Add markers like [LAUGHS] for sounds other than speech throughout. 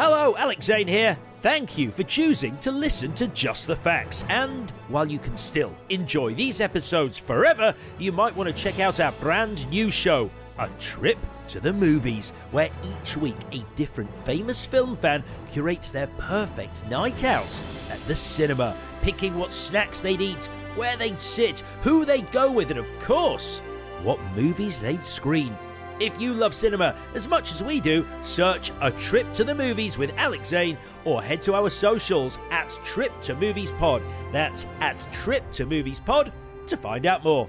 Hello, Alex Zane here. Thank you for choosing to listen to Just the Facts. And while you can still enjoy these episodes forever, you might want to check out our brand new show, A Trip to the Movies, where each week a different famous film fan curates their perfect night out at the cinema, picking what snacks they'd eat, where they'd sit, who they'd go with, and of course, what movies they'd screen. If you love cinema as much as we do, search A Trip to the Movies with Alex Zane or head to our socials at Trip to Movies Pod. That's at Trip to Movies Pod to find out more.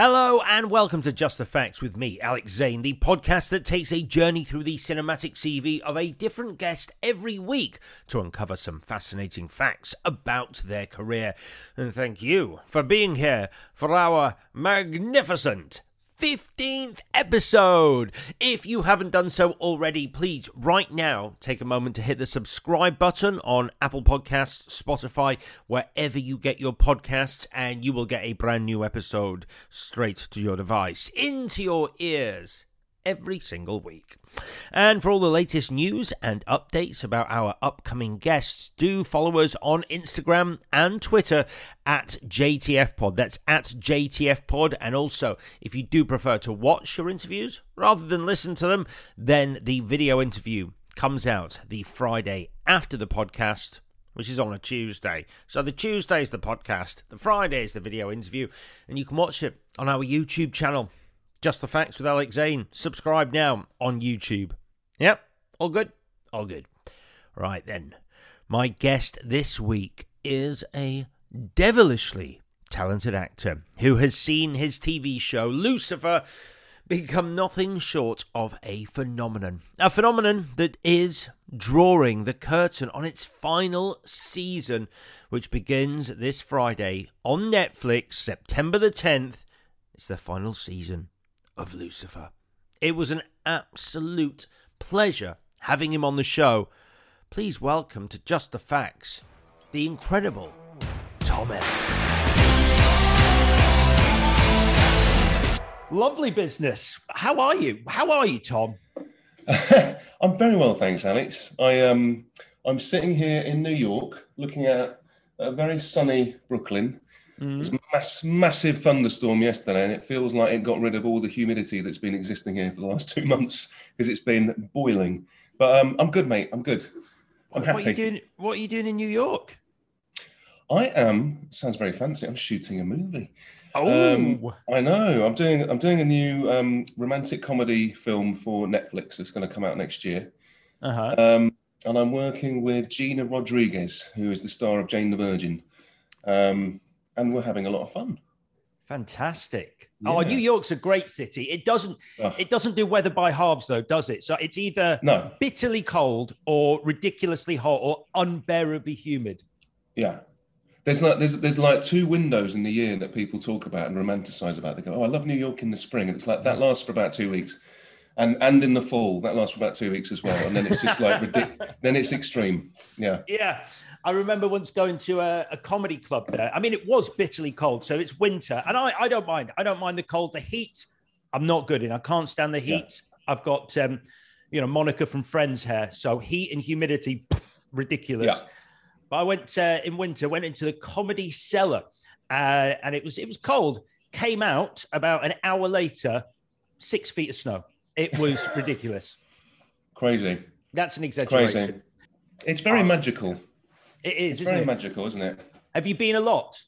Hello and welcome to Just the Facts with me, Alex Zane, the podcast that takes a journey through the cinematic CV of a different guest every week to uncover some fascinating facts about their career. And thank you for being here for our magnificent 15th episode. If you haven't done so already, please right now take a moment to hit the subscribe button on Apple Podcasts, Spotify, wherever you get your podcasts, and you will get a brand new episode straight to your device, into your ears every single week. And for all the latest news and updates about our upcoming guests, do follow us on Instagram and Twitter at JTFPod. That's at JTFPod. And also, if you do prefer to watch your interviews rather than listen to them, then the video interview comes out the Friday after the podcast which is on a Tuesday. So the Tuesday is the podcast, the Friday is the video interview, and you can watch it on our YouTube channel. Just the Facts with Alex Zane. Subscribe now on YouTube. Yep, all good? All good. Right then. My guest this week is a devilishly talented actor who has seen his TV show Lucifer become nothing short of a phenomenon. A phenomenon that is drawing the curtain on its final season, which begins this Friday on Netflix, September the 10th. It's the final season of Lucifer. It was an absolute pleasure having him on the show. Please welcome to Just the Facts, the incredible Tom Ellis. Lovely business. How are you? How are you, Tom? [LAUGHS] I'm very well, thanks, Alex. I um, I'm sitting here in New York, looking at a very sunny Brooklyn, Mm-hmm. It was mass, massive thunderstorm yesterday, and it feels like it got rid of all the humidity that's been existing here for the last [LAUGHS] two months because it's been boiling. But um, I'm good, mate. I'm good. I'm happy. What are you doing? What are you doing in New York? I am. Sounds very fancy. I'm shooting a movie. Oh, um, I know. I'm doing. I'm doing a new um, romantic comedy film for Netflix. It's going to come out next year. Uh-huh. Um, and I'm working with Gina Rodriguez, who is the star of Jane the Virgin. Um, and we're having a lot of fun. Fantastic. Oh, yeah. Oh, New York's a great city. It doesn't Ugh. it doesn't do weather by halves though, does it? So it's either no. bitterly cold or ridiculously hot or unbearably humid. Yeah. There's like there's there's like two windows in the year that people talk about and romanticize about. They go, "Oh, I love New York in the spring," and it's like that lasts for about two weeks, and and in the fall that lasts for about two weeks as well, and then it's just like ridiculous. [LAUGHS] then it's extreme. Yeah. Yeah. I remember once going to a, a, comedy club there. I mean, it was bitterly cold, so it's winter, and I, I don't mind. I don't mind the cold. The heat, I'm not good in. I can't stand the heat. Yeah. I've got, um, you know, Monica from Friends hair, so heat and humidity, pff, ridiculous. Yeah. But I went uh, in winter, went into the comedy cellar, uh, and it was it was cold. Came out about an hour later, six feet of snow. It was [LAUGHS] ridiculous. Crazy. That's an exaggeration. Crazy. It's very magical. It is. It's very it? magical, isn't it? Have you been a lot?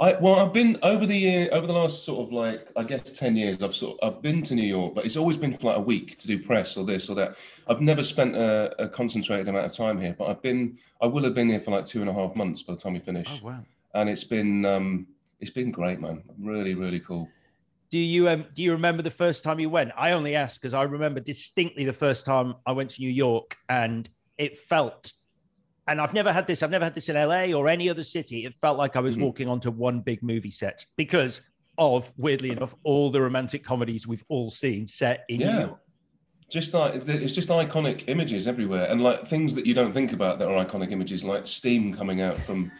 I well, I've been over the year, over the last sort of like I guess ten years. I've sort of, I've been to New York, but it's always been for like a week to do press or this or that. I've never spent a, a concentrated amount of time here, but I've been, I will have been here for like two and a half months by the time we finish. Oh wow! And it's been, um, it's been great, man. Really, really cool. Do you um, do you remember the first time you went? I only ask because I remember distinctly the first time I went to New York, and it felt and I've never had this. I've never had this in LA or any other city. It felt like I was mm-hmm. walking onto one big movie set because of weirdly enough all the romantic comedies we've all seen set in yeah. New York. Just like it's just iconic images everywhere, and like things that you don't think about that are iconic images, like steam coming out from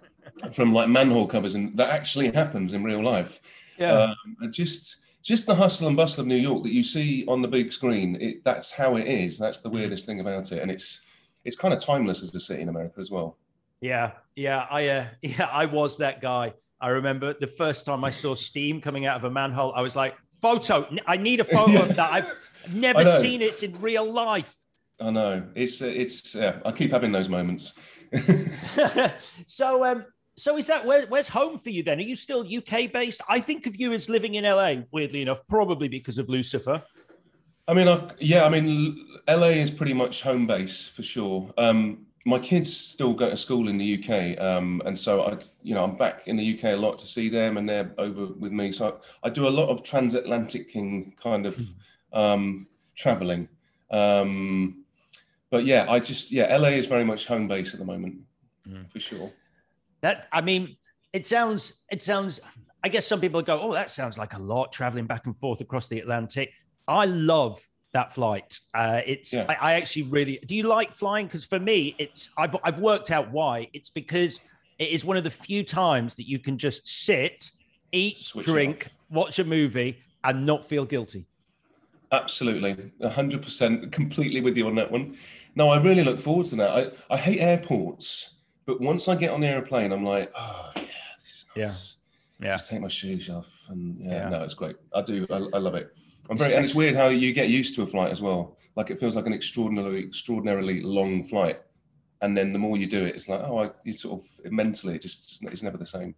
[LAUGHS] from like manhole covers, and that actually happens in real life. Yeah, um, just just the hustle and bustle of New York that you see on the big screen. It, that's how it is. That's the weirdest thing about it, and it's it's kind of timeless as a city in America as well. Yeah, yeah, I uh, [LAUGHS] yeah, I was that guy. I remember the first time I saw steam coming out of a manhole. I was like, "Photo! I need a photo of that. I've [LAUGHS] never seen it in real life." I know. It's uh, it's. Yeah, I keep having those moments. [LAUGHS] so, um, so is that where, where's home for you then? Are you still UK based? I think of you as living in LA. Weirdly enough, probably because of Lucifer. I mean, I've, yeah, I mean, LA is pretty much home base for sure. Um, my kids still go to school in the UK, um, and so I, you know, I'm back in the UK a lot to see them, and they're over with me. So I, I do a lot of transatlantic kind of hmm. um, traveling. Um, but yeah, I just yeah, LA is very much home base at the moment, mm. for sure. That I mean, it sounds it sounds. I guess some people go, "Oh, that sounds like a lot traveling back and forth across the Atlantic." I love that flight. Uh, it's yeah. I, I, actually really do. You like flying? Because for me, it's I've I've worked out why. It's because it is one of the few times that you can just sit, eat, Switch drink, watch a movie, and not feel guilty. Absolutely, hundred percent, completely with you on that one. No, I really look forward to that. I, I hate airports, but once I get on the airplane, I'm like, oh yeah, nice. yeah, yeah. Just take my shoes off, and yeah, yeah. no, it's great. I do, I, I love it. I'm very, and it's weird how you get used to a flight as well. Like it feels like an extraordinarily, extraordinarily long flight, and then the more you do it, it's like, oh, I, you sort of mentally, it just it's never the same.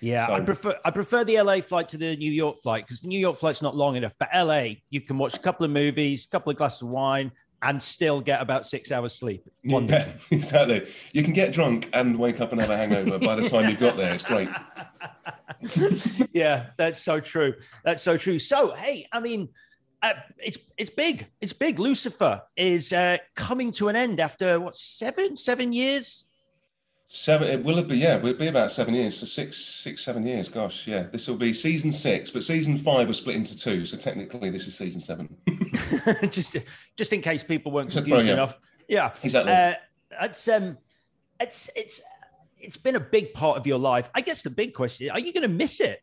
Yeah, so, I prefer I prefer the LA flight to the New York flight because the New York flight's not long enough. But LA, you can watch a couple of movies, a couple of glasses of wine, and still get about six hours sleep. Yeah, [LAUGHS] exactly. You can get drunk and wake up and have a hangover by the time you've got there. It's great. [LAUGHS] [LAUGHS] yeah, that's so true. That's so true. So, hey, I mean, uh, it's it's big. It's big. Lucifer is uh, coming to an end after what seven seven years. Seven. It will be. Yeah, it'll be about seven years. So six, six, seven years. Gosh, yeah. This will be season six, but season five was split into two. So technically, this is season seven. [LAUGHS] just, just in case people weren't confused enough. Yeah, exactly. Uh, it's um, it's it's it's been a big part of your life. I guess the big question: Are you going to miss it?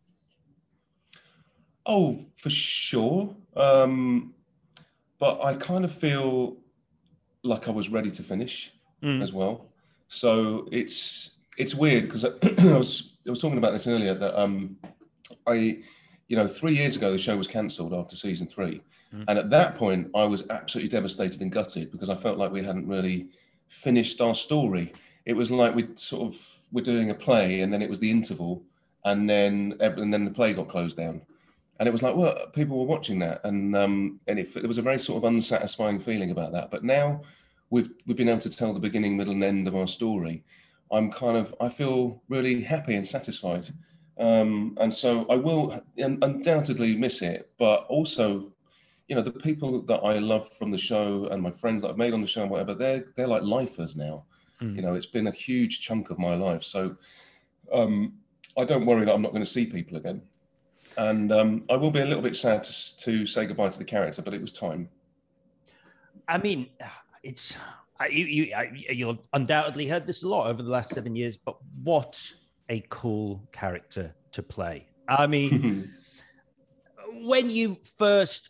Oh, for sure. Um, but I kind of feel like I was ready to finish mm. as well. So it's it's weird because I, [CLEARS THROAT] I, was I was talking about this earlier that um, I, you know, three years ago the show was cancelled after season three, mm. and at that point I was absolutely devastated and gutted because I felt like we hadn't really finished our story it was like we sort of were doing a play and then it was the interval and then and then the play got closed down. And it was like well people were watching that. And um and it, it was a very sort of unsatisfying feeling about that. But now we've we've been able to tell the beginning middle and end of our story. I'm kind of i feel really happy and satisfied. Um, and so I will undoubtedly miss it, but also, you know, the people that I love from the show and my friends that I've made on the show and whatever, they're they're like lifers now. Mm. You know, it's been a huge chunk of my life. So um, I don't worry that I'm not going to see people again. And um, I will be a little bit sad to, to say goodbye to the character, but it was time. I mean, it's you, you you'll undoubtedly heard this a lot over the last seven years, but what a cool character to play. I mean, [LAUGHS] when you first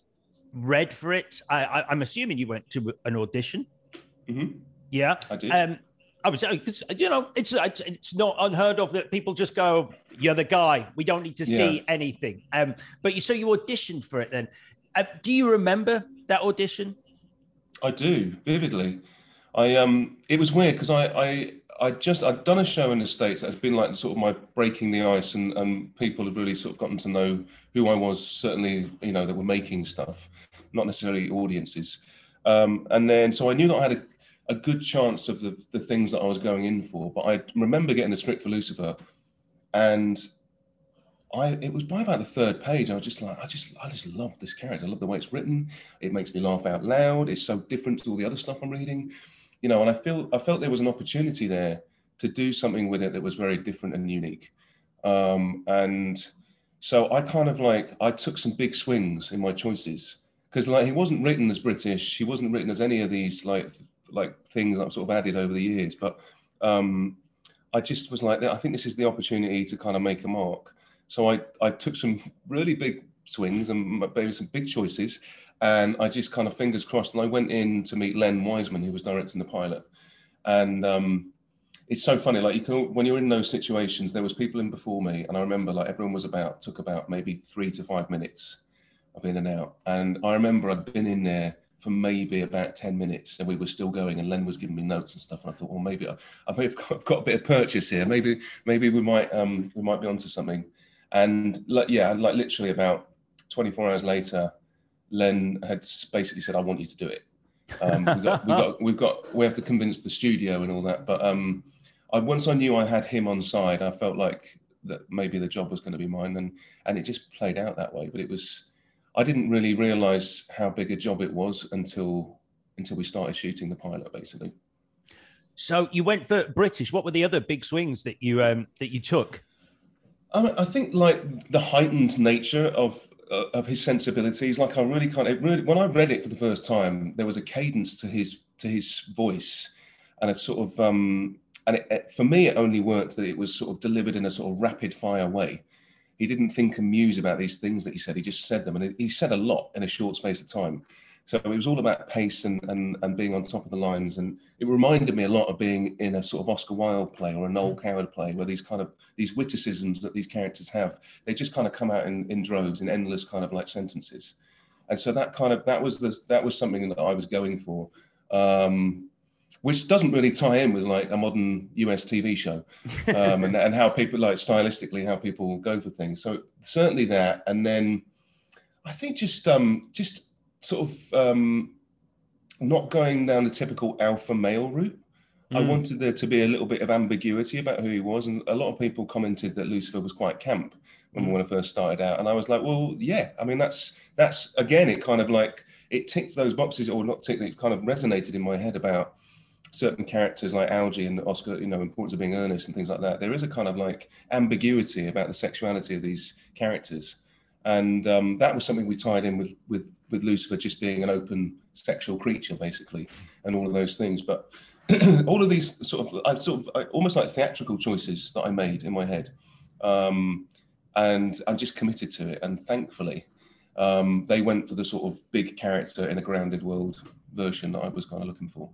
read for it, I, am assuming you went to an audition. Mm-hmm. Yeah, I did. Um, I was you know it's it's not unheard of that people just go, "You're the guy. We don't need to see yeah. anything." Um, but you so you auditioned for it then. Uh, do you remember that audition? I do vividly. I um, it was weird because I I I just I'd done a show in the states that's been like sort of my breaking the ice, and and people have really sort of gotten to know who I was. Certainly, you know, that were making stuff, not necessarily audiences. Um, and then so I knew that I had a a good chance of the, the things that I was going in for. But I remember getting the script for Lucifer, and I it was by about the third page. I was just like, I just I just love this character. I love the way it's written. It makes me laugh out loud. It's so different to all the other stuff I'm reading, you know. And I feel I felt there was an opportunity there to do something with it that was very different and unique. Um, and so I kind of like I took some big swings in my choices because like he wasn't written as British. He wasn't written as any of these like like things I've sort of added over the years. But um, I just was like, I think this is the opportunity to kind of make a mark. So I, I took some really big swings and maybe some big choices. And I just kind of fingers crossed. And I went in to meet Len Wiseman, who was directing the pilot. And um, it's so funny. Like you can, when you're in those situations, there was people in before me, and I remember like everyone was about took about maybe three to five minutes of in and out. And I remember I'd been in there for maybe about 10 minutes and we were still going and Len was giving me notes and stuff and I thought well maybe I, I may have got, [LAUGHS] I've got a bit of purchase here. Maybe maybe we might um we might be onto something. And like yeah like literally about 24 hours later Len had basically said I want you to do it. Um, we got, we got we've got we have to convince the studio and all that but um I once I knew I had him on side I felt like that maybe the job was going to be mine and and it just played out that way but it was I didn't really realize how big a job it was until until we started shooting the pilot, basically. So you went for British. What were the other big swings that you um, that you took? I, I think like the heightened nature of uh, of his sensibilities. Like I really of really when I read it for the first time, there was a cadence to his to his voice, and a sort of um, and it, it, for me, it only worked that it was sort of delivered in a sort of rapid fire way he didn't think and muse about these things that he said. He just said them, and he said a lot in a short space of time. So it was all about pace and, and and being on top of the lines, and it reminded me a lot of being in a sort of Oscar Wilde play or a Noel mm. Coward play, where these kind of these witticisms that these characters have, they just kind of come out in, in droves in endless kind of like sentences, and so that kind of that was the that was something that I was going for. Um, which doesn't really tie in with like a modern US TV show um, and, and how people like stylistically how people go for things. So certainly that, and then I think just um, just sort of um, not going down the typical alpha male route. Mm. I wanted there to be a little bit of ambiguity about who he was, and a lot of people commented that Lucifer was quite camp when mm. when I first started out, and I was like, well, yeah. I mean, that's that's again, it kind of like it ticked those boxes, or not ticked. It kind of resonated in my head about certain characters like Algie and Oscar, you know, importance of being earnest and things like that. There is a kind of like ambiguity about the sexuality of these characters, and um, that was something we tied in with with with Lucifer just being an open sexual creature, basically, and all of those things. But [CLEARS THROAT] all of these sort of, I sort of I, almost like theatrical choices that I made in my head, um, and I'm just committed to it. And thankfully, um, they went for the sort of big character in a grounded world version that I was kind of looking for.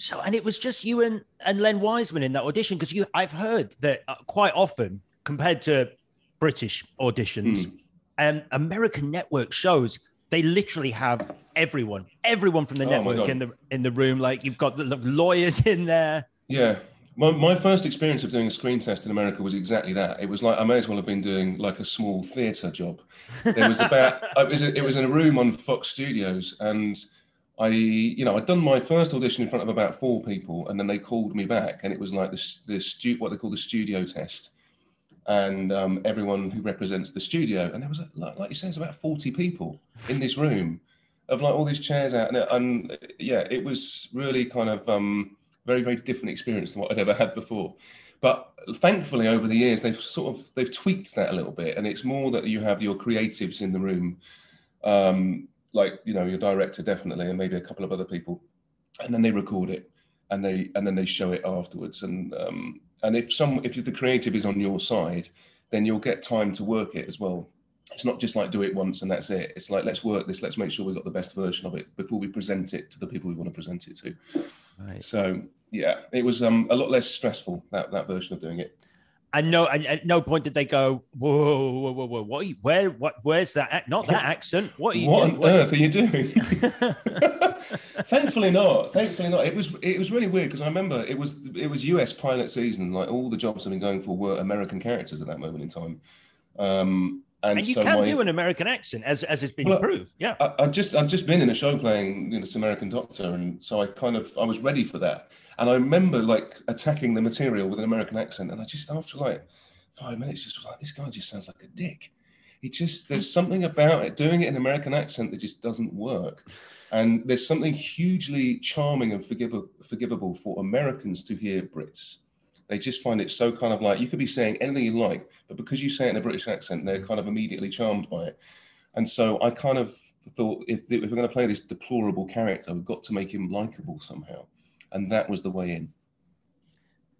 So, and it was just you and, and Len Wiseman in that audition because you, I've heard that uh, quite often compared to British auditions mm. and American network shows, they literally have everyone, everyone from the oh network in the in the room. Like you've got the, the lawyers [LAUGHS] in there. Yeah, my, my first experience of doing a screen test in America was exactly that. It was like I may as well have been doing like a small theatre job. There was about [LAUGHS] it was, it was in a room on Fox Studios, and I, you know, I'd done my first audition in front of about four people, and then they called me back, and it was like the the stu- what they call the studio test, and um, everyone who represents the studio. And there was, like, like you said, it's about 40 people in this room of like all these chairs out. And, and yeah, it was really kind of um, very, very different experience than what I'd ever had before. But thankfully, over the years, they've sort of they've tweaked that a little bit, and it's more that you have your creatives in the room, um, like you know your director definitely, and maybe a couple of other people, and then they record it, and they and then they show it afterwards, and um, and if some if the creative is on your side, then you'll get time to work it as well. It's not just like do it once and that's it. It's like let's work this. Let's make sure we've got the best version of it before we present it to the people we want to present it to. Right. So yeah, it was um, a lot less stressful that that version of doing it. And no, and at no point did they go, whoa, whoa, whoa, whoa, what? You, where, what? Where's that? Not that accent. What are you? What doing? on what earth are you doing? [LAUGHS] Thankfully not. Thankfully not. It was it was really weird because I remember it was it was US pilot season. Like all the jobs I've been going for were American characters at that moment in time. Um, and, and you so can my, do an American accent, as as has been well, proved. Yeah, I, I just I've just been in a show playing you know, this American Doctor, and so I kind of I was ready for that. And I remember like attacking the material with an American accent, and I just after like five minutes just was like, this guy just sounds like a dick. It just there's [LAUGHS] something about it doing it in American accent that just doesn't work. And there's something hugely charming and forgivable, forgivable for Americans to hear Brits. They just find it so kind of like you could be saying anything you like, but because you say it in a British accent, they're kind of immediately charmed by it. And so I kind of thought if, if we're going to play this deplorable character, we've got to make him likable somehow. And that was the way in.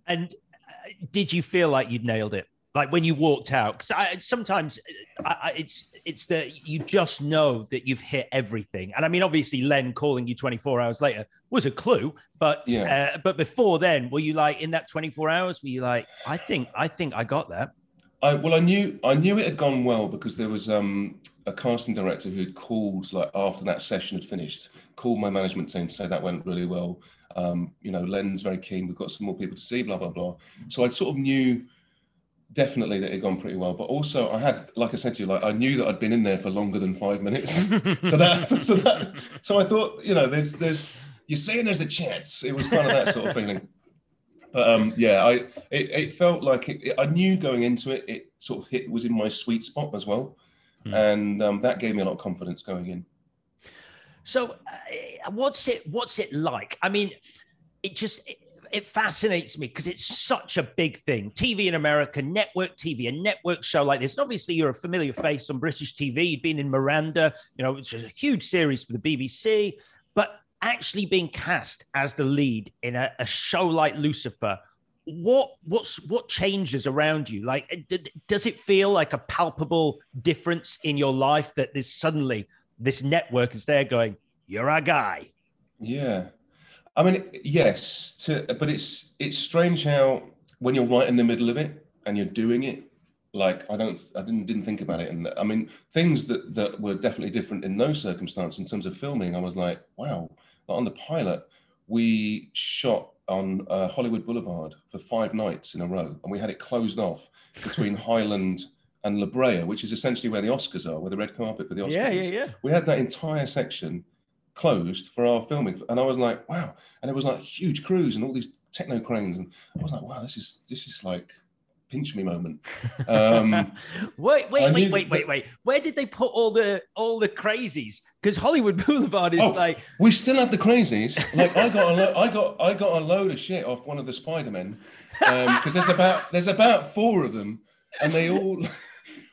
And uh, did you feel like you'd nailed it? like when you walked out because sometimes I, I, it's it's that you just know that you've hit everything and i mean obviously len calling you 24 hours later was a clue but yeah. uh, but before then were you like in that 24 hours were you like i think i think i got that I, well, I knew I knew it had gone well because there was um, a casting director who had called like after that session had finished, called my management team to say that went really well. Um, you know, Len's very keen. We've got some more people to see. Blah blah blah. So I sort of knew definitely that it had gone pretty well. But also, I had, like I said to you, like I knew that I'd been in there for longer than five minutes. [LAUGHS] so that, [LAUGHS] so that, so I thought, you know, there's, there's, you're saying there's a chance. It was kind of that sort of feeling. But um, yeah, I, it, it felt like it, it, I knew going into it, it sort of hit was in my sweet spot as well, mm. and um, that gave me a lot of confidence going in. So, uh, what's it? What's it like? I mean, it just. It, it fascinates me because it's such a big thing. TV in America, network TV, a network show like this. And obviously, you're a familiar face on British TV. You've been in Miranda, you know, which is a huge series for the BBC. But actually being cast as the lead in a, a show like Lucifer, what what's what changes around you? Like, d- does it feel like a palpable difference in your life that there's suddenly this network is there going, "You're a guy." Yeah, I mean, yes, to, but it's it's strange how when you're right in the middle of it and you're doing it, like I don't, I didn't didn't think about it, and I mean things that that were definitely different in those circumstances in terms of filming. I was like, wow, like on the pilot, we shot on uh, Hollywood Boulevard for five nights in a row, and we had it closed off between [LAUGHS] Highland and La Brea, which is essentially where the Oscars are, where the red carpet for the Oscars. Yeah, yeah, yeah. We had that entire section closed for our filming, and I was like, wow! And it was like huge crews and all these techno cranes, and I was like, wow, this is this is like pinch me moment. Um, [LAUGHS] wait, wait, wait, wait, wait, wait. Where did they put all the all the crazies? Because Hollywood [LAUGHS] Boulevard is oh, like we still have the crazies. Like I got a lo- I got I got a load of shit off one of the Spider Men because um, there's about there's about four of them, and they all.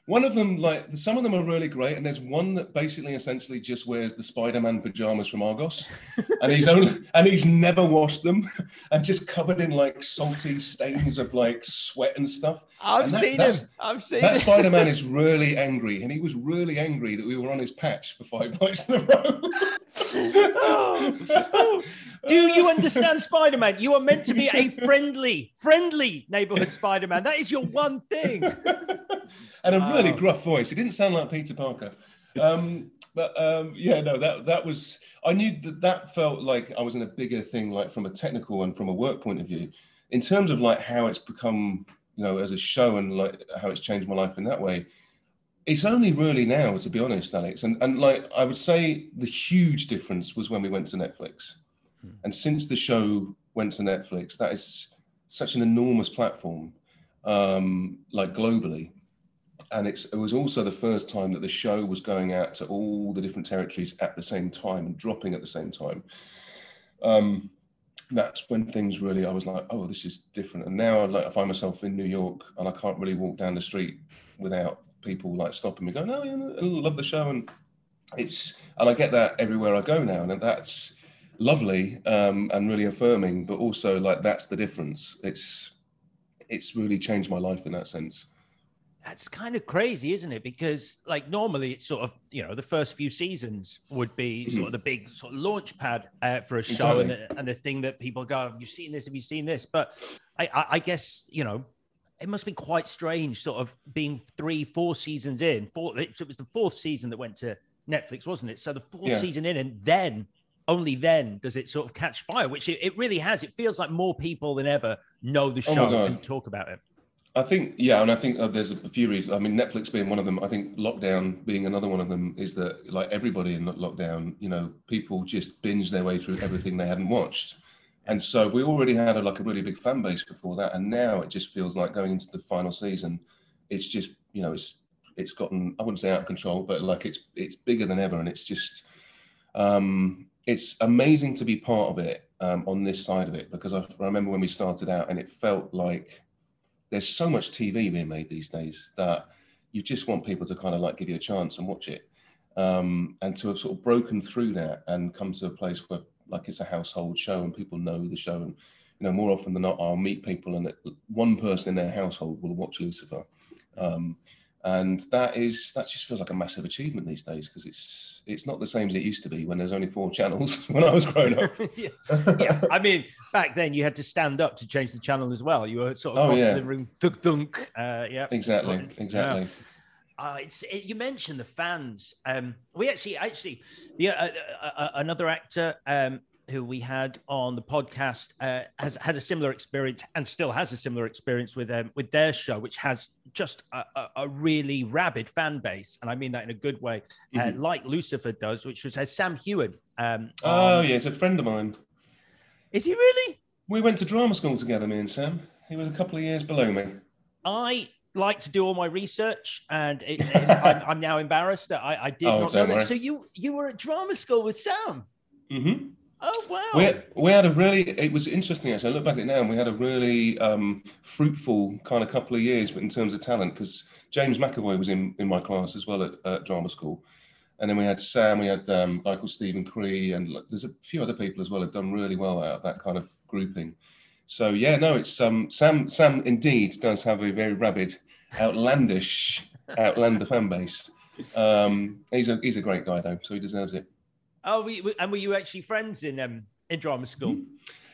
One of them, like some of them are really great, and there's one that basically essentially just wears the Spider-Man pajamas from Argos, [LAUGHS] and he's only and he's never washed them, [LAUGHS] and just covered in like salty stains of like sweat and stuff. I've that, seen him. I've seen that Spider-Man is [LAUGHS] really angry, and he was really angry that we were on his patch for five nights in a row. oh. Do you understand Spider Man? You are meant to be a friendly, friendly neighborhood Spider Man. That is your one thing. and a really gruff voice. He didn't sound like Peter Parker. Um, but um, yeah, no, that that was. I knew that that felt like I was in a bigger thing, like from a technical and from a work point of view. In terms of like how it's become, you know, as a show and like how it's changed my life in that way. It's only really now, to be honest, Alex. And and like I would say, the huge difference was when we went to Netflix. Hmm. And since the show went to Netflix, that is such an enormous platform. um, like globally. And it was also the first time that the show was going out to all the different territories at the same time and dropping at the same time. Um, that's when things really, I was like, oh, this is different. And now like, I find myself in New York and I can't really walk down the street without people like stopping me, going, oh, yeah, I love the show. And it's, and I get that everywhere I go now. And that's, lovely um, and really affirming, but also like that's the difference. It's it's really changed my life in that sense. That's kind of crazy, isn't it? Because like normally it's sort of you know the first few seasons would be mm-hmm. sort of the big sort of launch pad uh, for a show exactly. and, the, and the thing that people go, "Have you seen this? Have you seen this?" But I, I, I guess you know it must be quite strange, sort of being three, four seasons in. Four, it was the fourth season that went to Netflix, wasn't it? So the fourth yeah. season in, and then only then does it sort of catch fire, which it, it really has. It feels like more people than ever know the oh show oh and talk about it. I think, yeah, and I think uh, there's a few reasons. I mean, Netflix being one of them. I think lockdown being another one of them is that, like everybody in lockdown, you know, people just binge their way through everything they hadn't watched, and so we already had a, like a really big fan base before that, and now it just feels like going into the final season, it's just, you know, it's it's gotten I wouldn't say out of control, but like it's it's bigger than ever, and it's just um, it's amazing to be part of it um, on this side of it because I remember when we started out and it felt like there's so much TV being made these days that you just want people to kind of like give you a chance and watch it. Um, and to have sort of broken through that and come to a place where like it's a household show and people know the show and you know more often than not I'll meet people and one person in their household will watch Lucifer. Um, and that is that just feels like a massive achievement these days because it's it's not the same as it used to be when there's only four channels [LAUGHS] when I was growing up. [LAUGHS] yeah. yeah. I mean, back then you had to stand up to change the channel as well. You were sort of oh, crossing yeah. the room, thunk thunk. Uh, yeah, exactly, exactly. Yeah. Uh, it's it, you mentioned the fans. Um, we actually actually yeah, uh, uh, uh another actor um, who we had on the podcast uh, has had a similar experience and still has a similar experience with um, with their show, which has just a, a, a, really rabid fan base, and I mean that in a good way, uh, mm-hmm. uh, like Lucifer does, which was has Sam Heughan. Um, oh yeah, he's a friend of mine. Is he really? We went to drama school together, me and Sam. He was a couple of years below me. I like to do all my research, and it, it, [LAUGHS] I'm, I'm, now embarrassed that I, I did oh, not know that. So you you were at drama school with Sam. Mm-hmm. Oh wow! We had, we had a really. It was interesting actually. I look back at it now, and we had a really um, fruitful kind of couple of years, but in terms of talent, because James McAvoy was in in my class as well at, at drama school, and then we had Sam, we had um, Michael Stephen Cree, and there's a few other people as well have done really well out of that kind of grouping. So yeah, no, it's um, Sam. Sam indeed does have a very rabid, outlandish, outlander fan base. Um, he's a he's a great guy though, so he deserves it. Oh, we, we, and were you actually friends in um in drama school?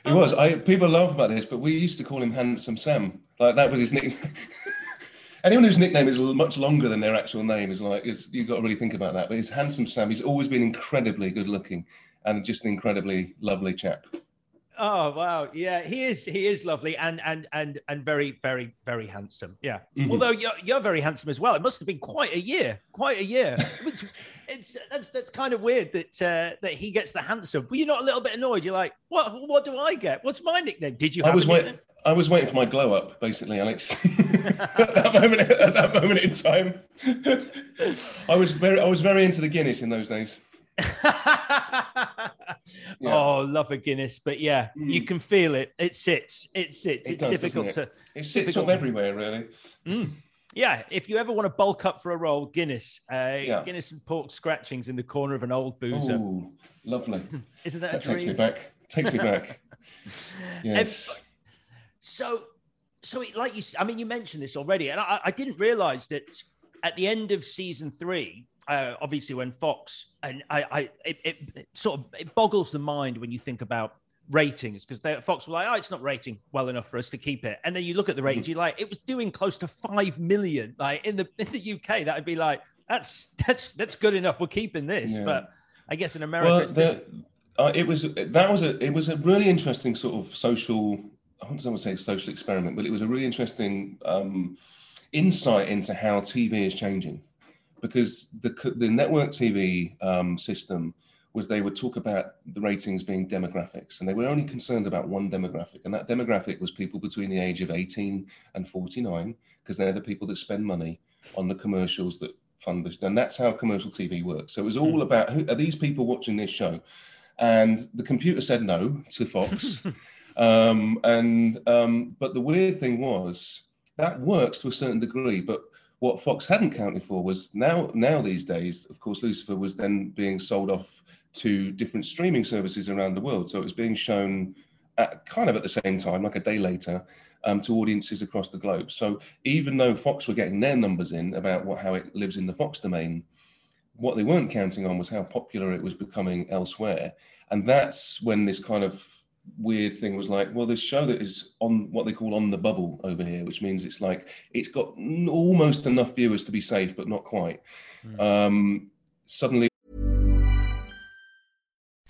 He oh. was. I people laugh about this, but we used to call him Handsome Sam. Like that was his nickname. [LAUGHS] Anyone whose nickname is much longer than their actual name is like you've got to really think about that. But he's Handsome Sam. He's always been incredibly good looking and just an incredibly lovely chap. Oh wow, yeah, he is. He is lovely and and and and very very very handsome. Yeah. Mm-hmm. Although you're you're very handsome as well. It must have been quite a year. Quite a year. [LAUGHS] it's, it's that's that's kind of weird that uh, that he gets the handsome. Were you're not a little bit annoyed? You're like, what what do I get? What's my nickname? Did you? I was waiting. I was waiting for my glow up, basically, Alex. [LAUGHS] at that moment, at that moment in time, [LAUGHS] I was very, I was very into the Guinness in those days. [LAUGHS] yeah. Oh, love a Guinness, but yeah, mm. you can feel it. It sits. It sits. It it's does, difficult it? to. It sits all everywhere, really. Mm. Yeah, if you ever want to bulk up for a roll, Guinness, uh, yeah. Guinness and pork scratchings in the corner of an old boozer. Ooh, lovely. [LAUGHS] Isn't that, that takes me back? Takes me back. [LAUGHS] yes. Um, so, so it, like you, I mean, you mentioned this already, and I, I didn't realize that at the end of season three, uh, obviously when Fox and I, I it, it, sort of it boggles the mind when you think about ratings because Fox were like, oh, it's not rating well enough for us to keep it. And then you look at the ratings, mm-hmm. you're like, it was doing close to five million. Like in the in the UK, that would be like, that's that's that's good enough. We're keeping this. Yeah. But I guess in America, well, the, uh, it was that was a it was a really interesting sort of social. I don't want to say social experiment, but it was a really interesting um, insight into how TV is changing because the the network TV um, system was they would talk about the ratings being demographics, and they were only concerned about one demographic, and that demographic was people between the age of 18 and 49, because they're the people that spend money on the commercials that fund this, and that's how commercial TV works. So it was all hmm. about who are these people watching this show, and the computer said no to Fox, [LAUGHS] um, and um, but the weird thing was that works to a certain degree, but what Fox hadn't counted for was now now these days, of course, Lucifer was then being sold off to different streaming services around the world. So it was being shown at kind of at the same time, like a day later, um, to audiences across the globe. So even though Fox were getting their numbers in about what how it lives in the Fox domain, what they weren't counting on was how popular it was becoming elsewhere. And that's when this kind of weird thing was like, well, this show that is on what they call on the bubble over here, which means it's like it's got almost enough viewers to be safe, but not quite. Mm. Um, suddenly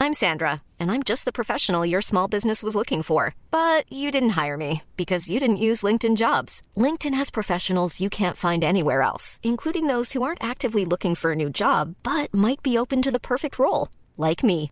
I'm Sandra, and I'm just the professional your small business was looking for. But you didn't hire me because you didn't use LinkedIn jobs. LinkedIn has professionals you can't find anywhere else, including those who aren't actively looking for a new job but might be open to the perfect role, like me.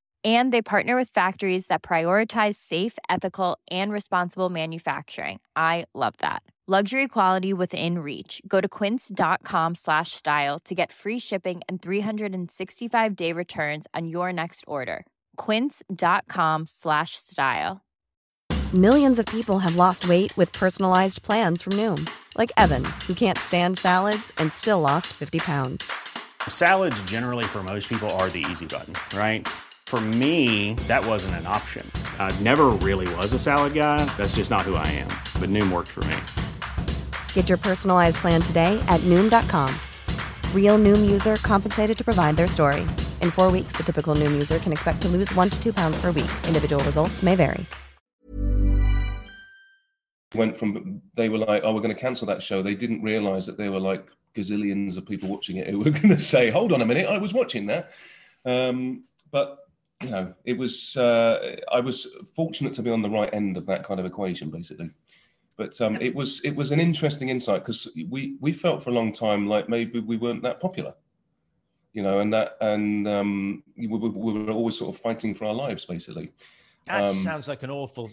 And they partner with factories that prioritize safe, ethical, and responsible manufacturing. I love that. Luxury quality within reach. Go to quince.com slash style to get free shipping and 365 day returns on your next order. Quince.com slash style. Millions of people have lost weight with personalized plans from Noom, like Evan, who can't stand salads and still lost 50 pounds. Salads, generally, for most people, are the easy button, right? For me, that wasn't an option. I never really was a salad guy. That's just not who I am. But Noom worked for me. Get your personalized plan today at noom.com. Real noom user compensated to provide their story. In four weeks, the typical noom user can expect to lose one to two pounds per week. Individual results may vary. Went from, they were like, oh, we're going to cancel that show. They didn't realize that there were like gazillions of people watching it who were [LAUGHS] going to say, hold on a minute, I was watching that. Um, but you know, it was uh, I was fortunate to be on the right end of that kind of equation, basically. But um, it was it was an interesting insight because we we felt for a long time like maybe we weren't that popular, you know, and that and um, we, we, were always sort of fighting for our lives, basically. That um, sounds like an awful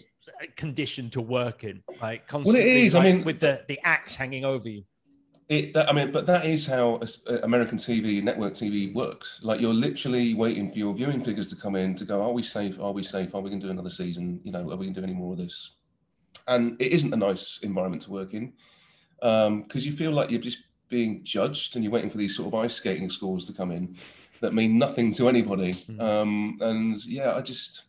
condition to work in, like constantly. Well, it is. Like, I mean, with the the axe hanging over you. It, I mean, but that is how American TV, network TV works. Like you're literally waiting for your viewing figures to come in to go, are we safe? Are we safe? Are we going to do another season? You know, are we going to do any more of this? and it isn't a nice environment to work in because um, you feel like you're just being judged and you're waiting for these sort of ice skating scores to come in that mean nothing to anybody. Mm-hmm. Um, and yeah, I just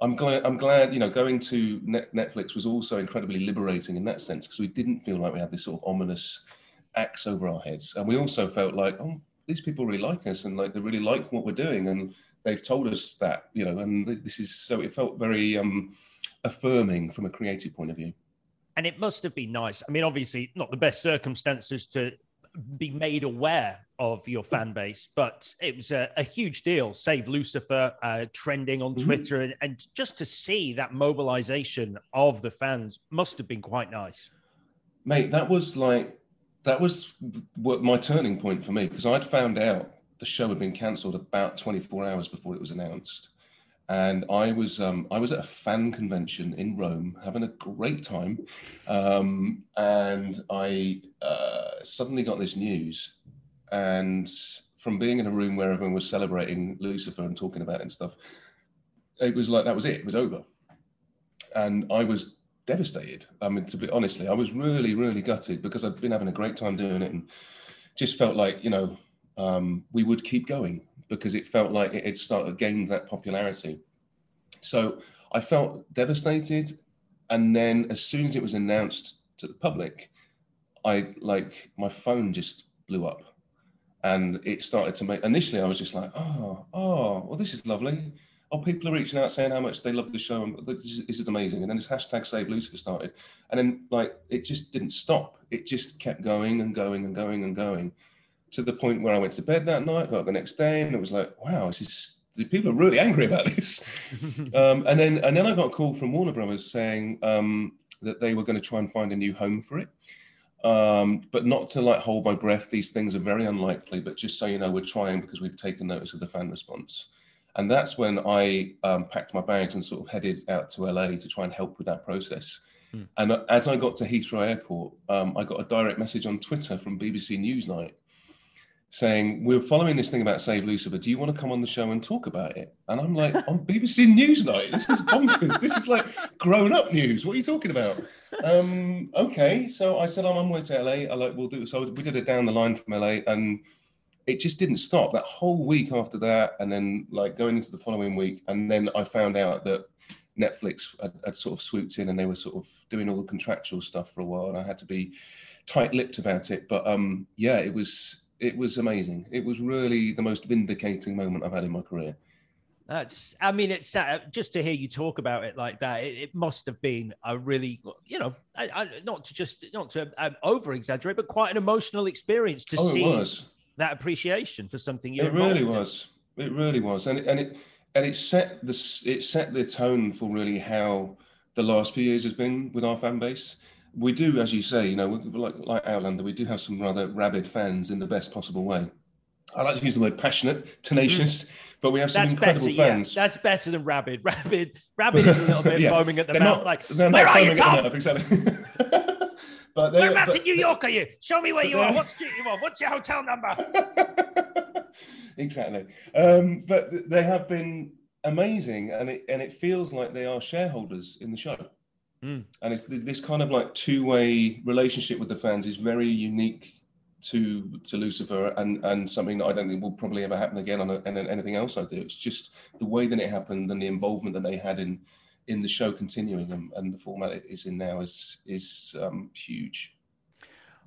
I'm glad I'm glad you know going to Net- Netflix was also incredibly liberating in that sense because we didn't feel like we had this sort of ominous axe over our heads, and we also felt like oh these people really like us and like they really like what we're doing and they've told us that you know and this is so it felt very um affirming from a creative point of view. And it must have been nice. I mean, obviously, not the best circumstances to be made aware of your fan base, but it was a, a huge deal. Save Lucifer uh, trending on mm-hmm. Twitter, and, and just to see that mobilization of the fans must have been quite nice. Mate, that was like that was what my turning point for me because I'd found out the show had been cancelled about 24 hours before it was announced. And I was um, I was at a fan convention in Rome, having a great time, um, and I uh, suddenly got this news, and from being in a room where everyone was celebrating Lucifer and talking about it and stuff, it was like that was it. It was over, and I was devastated. I mean, to be honestly, I was really, really gutted because I'd been having a great time doing it and just felt like you know um, we would keep going because it felt like it had started gained that popularity. So I felt devastated, and then as soon as it was announced to the public, I like my phone just blew up, and it started to make. Initially, I was just like, oh, oh, well, this is lovely oh, people are reaching out saying how much they love the show and this is, this is amazing. And then this hashtag Save Lucifer started, and then like it just didn't stop. It just kept going and going and going and going, to the point where I went to bed that night, got up the next day, and it was like, wow, this is people are really angry about this. [LAUGHS] um, and then and then I got a call from Warner Brothers saying um, that they were going to try and find a new home for it. Um, but not to like hold my breath. These things are very unlikely. But just so you know, we're trying because we've taken notice of the fan response. And that's when I um, packed my bags and sort of headed out to LA to try and help with that process. Mm. And uh, as I got to Heathrow Airport, um, I got a direct message on Twitter from BBC Newsnight saying, We're following this thing about Save Lucifer. Do you want to come on the show and talk about it? And I'm like, On [LAUGHS] BBC Newsnight? This is bonkers. this is like grown up news. What are you talking about? Um, okay. So I said, I'm on my way to LA. I like, we'll do it. So we did it down the line from LA. And it just didn't stop. That whole week after that and then like going into the following week and then i found out that netflix had, had, sort of swooped in and they were sort of doing all the contractual stuff for a while and i had to be tight-lipped about it. But um yeah it was it was amazing. It was really the most vindicating moment i've had in my career. That's, I mean, it's uh, just to hear you talk about it like that. It, it must have been a really, you know, I, I, not to just, not to um, over exaggerate, but quite an emotional experience to oh, see that appreciation for something you. It really was. In. It really was, and it, and it and it set the it set the tone for really how the last few years has been with our fan base. We do, as you say, you know, like like Outlander, we do have some rather rabid fans in the best possible way. I like to use the word passionate, tenacious, mm. but we have some That's incredible better, fans. Yeah. That's better than rabid. [LAUGHS] Rabid, rabid is a little bit [LAUGHS] yeah. foaming at the they're mouth. Not, like, they're where not are you, Tom? exactly. [LAUGHS] But whereabouts in New York are you? Show me where you are. What street you on? What's your hotel number? [LAUGHS] exactly. Um, but they have been amazing, and it and it feels like they are shareholders in the show. Mm. And it's this kind of like two-way relationship with the fans is very unique to to Lucifer and and something that I don't think will probably ever happen again on, a, on anything else I do. It's just the way that it happened and the involvement that they had in in the show continuing and, and the format it is in now is is um, huge.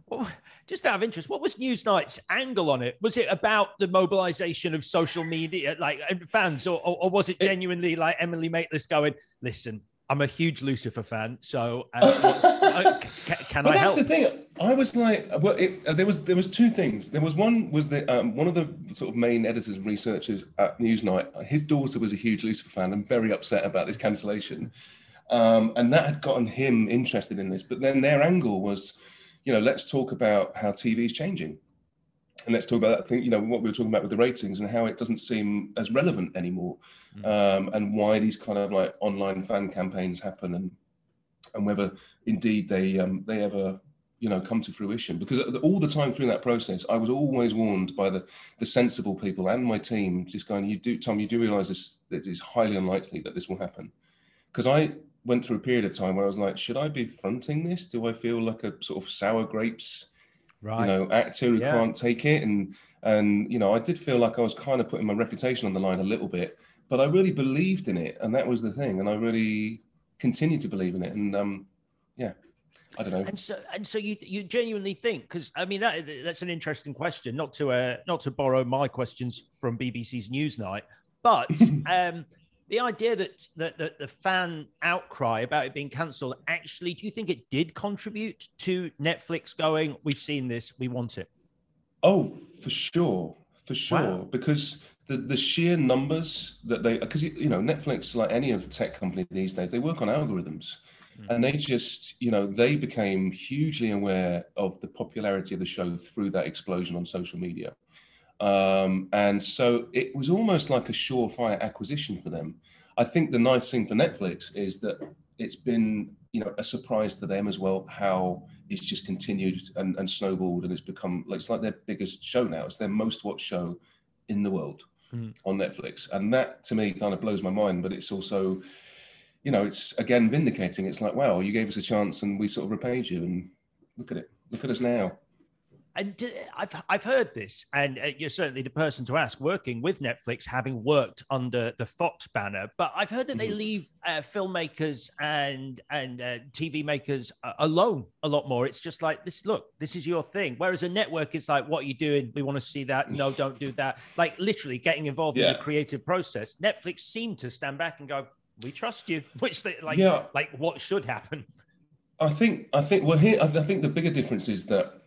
Well, just out of interest, what was Newsnight's angle on it? Was it about the mobilization of social media, like fans, or, or, or was it genuinely like Emily Maitlis going, "Listen, I'm a huge Lucifer fan, so uh, [LAUGHS] uh, can, can well, I that's help? the thing. I was like, well, it, uh, there was there was two things. There was one was that um, one of the sort of main editors and researchers at Newsnight. His daughter was a huge Lucifer fan and very upset about this cancellation, um, and that had gotten him interested in this. But then their angle was, you know, let's talk about how TV is changing and let's talk about that thing, you know, what we were talking about with the ratings and how it doesn't seem as relevant anymore, mm. um, and why these kind of like online fan campaigns happen, and and whether indeed they um, they ever you know come to fruition. Because all the time through that process, I was always warned by the the sensible people and my team, just going, "You do, Tom, you do realise this that it's highly unlikely that this will happen," because I went through a period of time where I was like, "Should I be fronting this? Do I feel like a sort of sour grapes?" right. you know, actor who yeah. can't take it. And and you know, I did feel like I was kind of putting my reputation on the line a little bit, but I really believed in it, and that was the thing. And I really continued to believe in it. And um, yeah. I don't know. And so, and so you you genuinely think because I mean that that's an interesting question. Not to uh, not to borrow my questions from BBC's Newsnight, but [LAUGHS] um, the idea that, that, that the fan outcry about it being cancelled actually, do you think it did contribute to Netflix going, we've seen this, we want it? Oh, for sure, for sure, wow. because the, the sheer numbers that they, because you know, Netflix, like any of tech company these days, they work on algorithms. Hmm. And they just, you know, they became hugely aware of the popularity of the show through that explosion on social media. Um, and so it was almost like a surefire acquisition for them. I think the nice thing for Netflix is that it's been you know a surprise to them as well how it's just continued and, and snowballed and it's become like it's like their biggest show now. It's their most watched show in the world mm. on Netflix, and that to me kind of blows my mind. But it's also, you know, it's again vindicating. It's like wow, you gave us a chance and we sort of repaid you, and look at it, look at us now and I've I've heard this, and uh, you're certainly the person to ask. Working with Netflix, having worked under the Fox banner, but I've heard that they mm-hmm. leave uh, filmmakers and and uh, TV makers uh, alone a lot more. It's just like this. Look, this is your thing. Whereas a network is like, what are you doing? We want to see that. No, [LAUGHS] don't do that. Like literally getting involved yeah. in the creative process. Netflix seemed to stand back and go, "We trust you," [LAUGHS] which they, like yeah. like what should happen. I think I think well here I think the bigger difference is that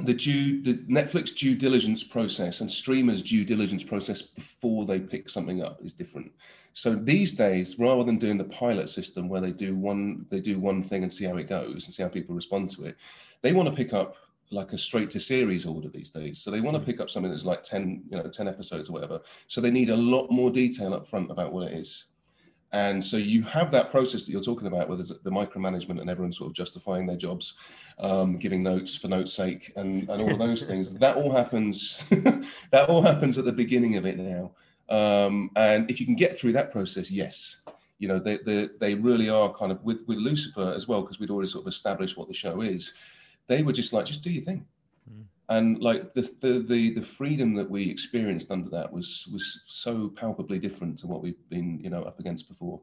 the due the Netflix due diligence process and streamers due diligence process before they pick something up is different. So these days, rather than doing the pilot system where they do one they do one thing and see how it goes and see how people respond to it, they want to pick up like a straight to series order these days. So they want to mm. pick up something that's like 10, you know, 10 episodes or whatever. So they need a lot more detail up front about what it is. And so you have that process that you're talking about, where there's the micromanagement and everyone sort of justifying their jobs, um, giving notes for notes' sake, and, and all of those [LAUGHS] things. That all happens. [LAUGHS] that all happens at the beginning of it now. Um, and if you can get through that process, yes, you know they they, they really are kind of with with Lucifer as well, because we'd already sort of established what the show is. They were just like, just do your thing and like the, the the the freedom that we experienced under that was was so palpably different to what we've been you know up against before.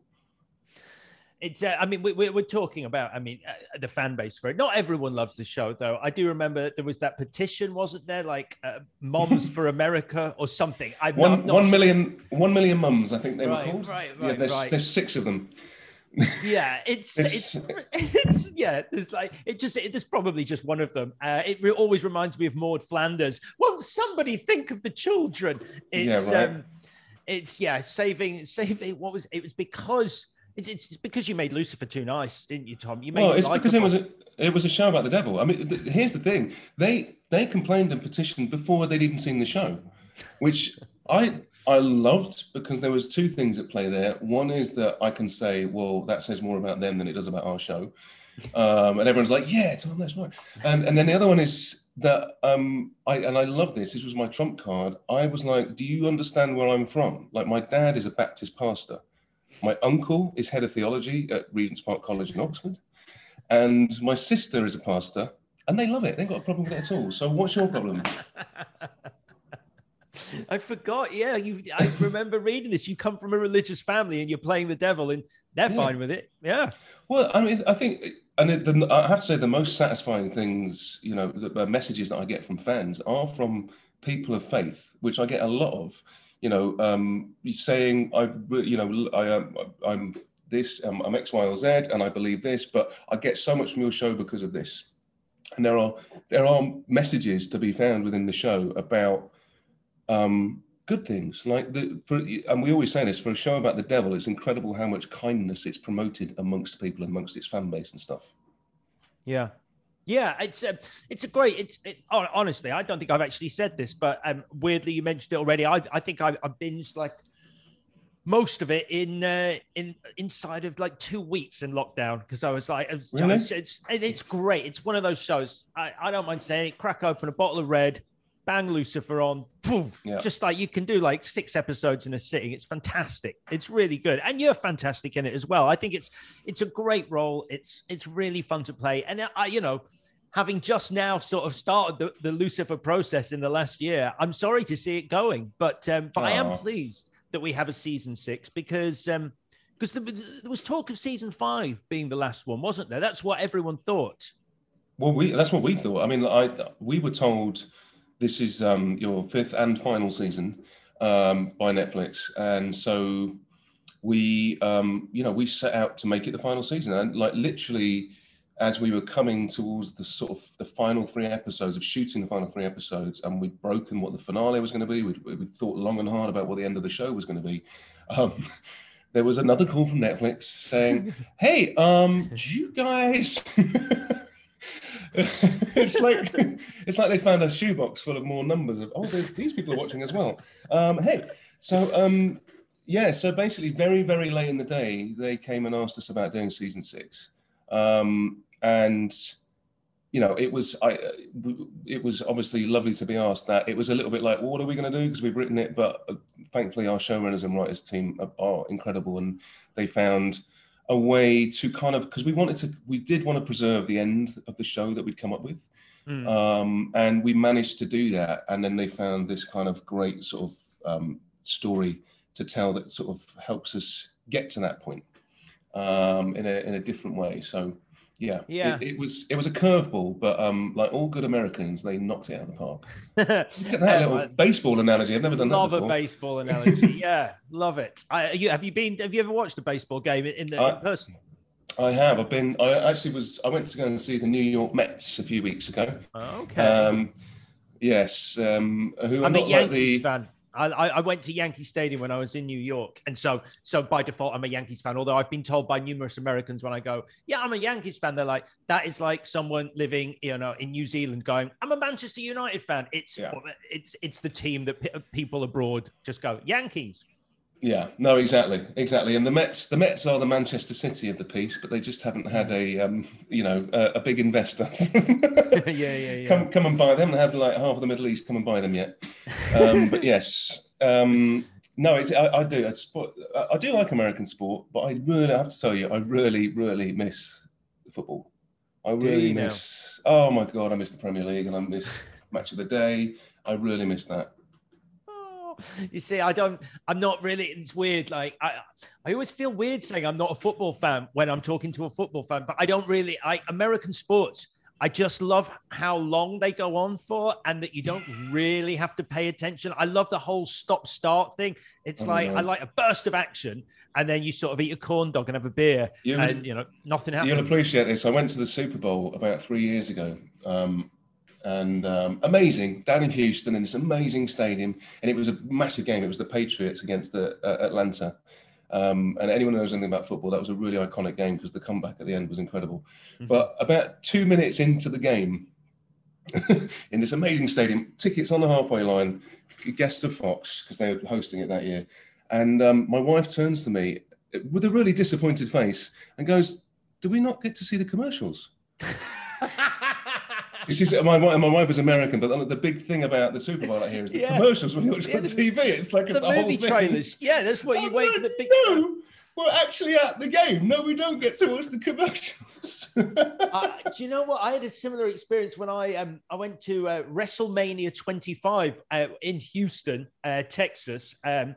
It's uh, i mean we, we're talking about i mean uh, the fan base for it. Not everyone loves the show though. I do remember there was that petition wasn't there? Like uh, moms for america or something. I'm one, not, not one million, one million mums i think they right, were called. right right yeah there's, right. there's six of them yeah, it's, it's, [LAUGHS] it's yeah. There's like it just it, there's probably just one of them. Uh, it re- always reminds me of Maud Flanders. Won't somebody think of the children? It's yeah, right. um, it's yeah, saving saving. What was it? Was because it's, it's because you made Lucifer too nice, didn't you, Tom? You made well, it's because it was a it was a show about the devil. I mean, th- here's the thing: they they complained and petitioned before they'd even seen the show, which I I loved because there was two things at play there. One is that I can say, well, that says more about them than it does about our show, [LAUGHS] um, and everyone's like, yeah, Tom, that's right. And and then the other one is that um, I and I love this. This was my trump card. I was like, do you understand where I'm from? Like, my dad is a Baptist pastor. My uncle is head of theology at Regent's Park College in Oxford, and my sister is a pastor, and they love it. They've got a problem with it at all. So, what's your problem? [LAUGHS] I forgot. Yeah, you. I remember reading this. You come from a religious family, and you're playing the devil, and they're yeah. fine with it. Yeah. Well, I mean, I think, and it, the, I have to say, the most satisfying things, you know, the messages that I get from fans are from people of faith, which I get a lot of. You know, um, saying I, you know, I, um, I'm this, um, I'm X, Y, or Z, and I believe this, but I get so much from your show because of this. And there are there are messages to be found within the show about um, good things like the for and we always say this for a show about the devil it's incredible how much kindness it's promoted amongst people amongst its fan base and stuff yeah yeah it's a, it's a great it's it, honestly i don't think i've actually said this but um weirdly you mentioned it already i, I think I, I binged like most of it in uh, in inside of like two weeks in lockdown because I was like, it was, really? it's, it's great. It's one of those shows. I, I don't mind saying it. Crack open a bottle of red, bang Lucifer on, poof, yeah. just like you can do like six episodes in a sitting. It's fantastic. It's really good, and you're fantastic in it as well. I think it's it's a great role. It's it's really fun to play, and I you know. Having just now sort of started the, the Lucifer process in the last year, I'm sorry to see it going, but um, but I am pleased that we have a season six because um, because there, there was talk of season five being the last one, wasn't there? That's what everyone thought. Well, we that's what we thought. I mean, I we were told this is um, your fifth and final season um, by Netflix, and so we, um, you know, we set out to make it the final season, and like literally, as we were coming towards the sort of the final three episodes of shooting the final three episodes, and we'd broken what the finale was going to be. We'd, we'd, thought long and hard about what the end of the show was going to be. Um, [LAUGHS] there was another call from Netflix saying, [LAUGHS] "Hey, um, do you guys?" [LAUGHS] it's like [LAUGHS] it's like they found a shoebox full of more numbers of oh these people are watching as well. Um, hey, so um, yeah, so basically, very very late in the day, they came and asked us about doing season six, um, and you know, it was I, it was obviously lovely to be asked that. It was a little bit like, well, what are we going to do? Because we've written it, but uh, thankfully, our showrunners and writers team are, are incredible, and they found a way to kind of because we wanted to, we did want to preserve the end of the show that we'd come up with, mm. um, and we managed to do that. And then they found this kind of great sort of um, story to tell that sort of helps us get to that point um, in a in a different way. So yeah, yeah, it, it was it was a curveball, but um, like all good Americans, they knocked it out of the park. [LAUGHS] Look at that little baseball analogy. I've never done love that before. Love a baseball analogy. [LAUGHS] yeah, love it. I, you, have you been? Have you ever watched a baseball game in, in, I, in person? I have. I've been. I actually was. I went to go and see the New York Mets a few weeks ago. Okay. Um, yes. Um, who I'm, a Yankees the... fan. I, I went to Yankee Stadium when I was in New York, and so so by default I'm a Yankees fan. Although I've been told by numerous Americans when I go, "Yeah, I'm a Yankees fan," they're like, "That is like someone living, you know, in New Zealand going, I'm a Manchester United fan." It's yeah. it's it's the team that p- people abroad just go Yankees. Yeah, no, exactly, exactly. And the Mets, the Mets are the Manchester City of the piece, but they just haven't had a, um, you know, a, a big investor. [LAUGHS] [LAUGHS] yeah, yeah, yeah. Come, come and buy them. They have like half of the Middle East come and buy them yet. Um, but [LAUGHS] yes, um, no, it's, I, I do. I, sport, I do like American sport, but I really I have to tell you, I really, really miss football. I really miss. Oh my god, I miss the Premier League and I miss Match of the Day. I really miss that you see, I don't, I'm not really, it's weird. Like, I, I always feel weird saying I'm not a football fan when I'm talking to a football fan, but I don't really, I, American sports, I just love how long they go on for and that you don't really have to pay attention. I love the whole stop start thing. It's oh, like, I like a burst of action and then you sort of eat a corn dog and have a beer you and, you know, nothing happens. You'll appreciate this. I went to the Super Bowl about three years ago. Um, and um, amazing down in Houston in this amazing stadium. And it was a massive game. It was the Patriots against the uh, Atlanta. Um, and anyone who knows anything about football, that was a really iconic game because the comeback at the end was incredible. Mm-hmm. But about two minutes into the game, [LAUGHS] in this amazing stadium, tickets on the halfway line, guests of Fox because they were hosting it that year. And um, my wife turns to me with a really disappointed face and goes, "Do we not get to see the commercials?" [LAUGHS] She's, my, my wife is American, but the big thing about the Super Bowl out here is the yeah. commercials when you watch yeah, on TV. It's like the it's movie trailers. Yeah, that's what you oh, wait for the big. No, we're actually at the game. No, we don't get to watch the commercials. uh, do you know what? I had a similar experience when I um I went to uh, WrestleMania 25 uh, in Houston, uh, Texas. Um,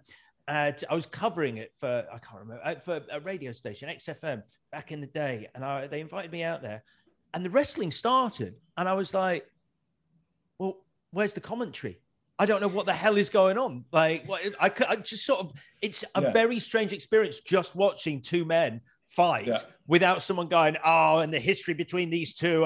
I was covering it for I can't remember uh, for a radio station XFM back in the day, and I, they invited me out there and the wrestling started, and I was like, well, where's the commentary? I don't know what the hell is going on. Like, what, I, I just sort of, it's a yeah. very strange experience just watching two men fight yeah. without someone going, oh, and the history between these two.